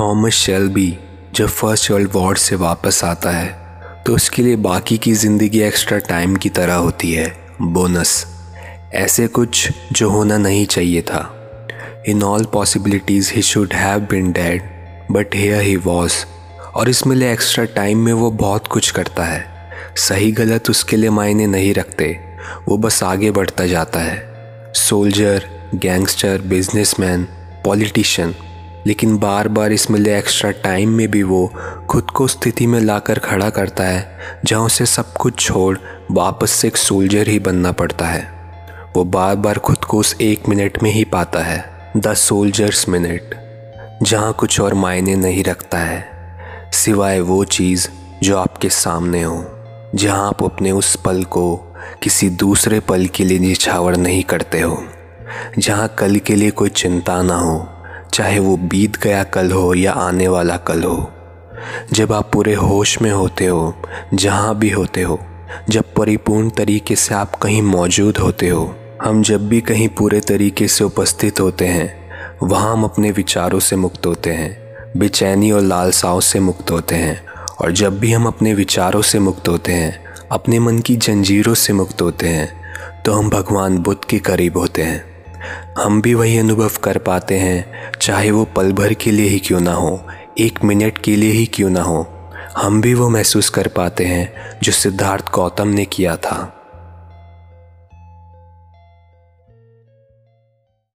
Thomas Shelby जब first world war से वापस आता है तो उसके लिए बाकी की ज़िंदगी एक्स्ट्रा टाइम की तरह होती है। बोनस। ऐसे कुछ जो होना नहीं चाहिए था। In all possibilities he should have been dead, but here he was. और इस मिले एक्स्ट्रा टाइम में वो बहुत कुछ करता है। सही गलत उसके लिए मायने नहीं रखते। वो बस आगे बढ़ता जाता है। सोल्जर, गैंगस्टर, बिजनेसमैन, पॉलिटिशियन लेकिन बार बार इस मिले एक्स्ट्रा टाइम में भी वो खुद को स्थिति में लाकर खड़ा करता है, जहाँ उसे सब कुछ छोड़ वापस से एक सोल्जर ही बनना पड़ता है। वो बार बार खुद को उस एक मिनट में ही पाता है द सोल्जर्स मिनट जहाँ कुछ और मायने नहीं रखता है, सिवाय वो चीज़ जो आपके सामने हो, जहाँ आप अपने उस पल को किसी दूसरे पल के लिए निछावर नहीं करते हो, जहाँ कल के लिए कोई चिंता ना हो। चाहे वो बीत गया कल हो या आने वाला कल हो, जब आप पूरे होश में होते हो, जहाँ भी होते हो, जब परिपूर्ण तरीके से आप कहीं मौजूद होते हो, हम जब भी कहीं पूरे तरीके से उपस्थित होते हैं, वहाँ हम अपने विचारों से मुक्त होते हैं, बेचैनी और लालसाओं से मुक्त होते हैं, और जब भी हम अपने विचारों से मुक्त होते हैं, अपने मन की जंजीरों से मुक्त होते हैं तो हम भगवान बुद्ध के करीब होते हैं। हम भी वही अनुभव कर पाते हैं, चाहे वो पल भर के लिए ही क्यों ना हो, एक मिनट के लिए ही क्यों ना हो। हम भी वो महसूस कर पाते हैं, जो सिद्धार्थ गौतम ने किया था।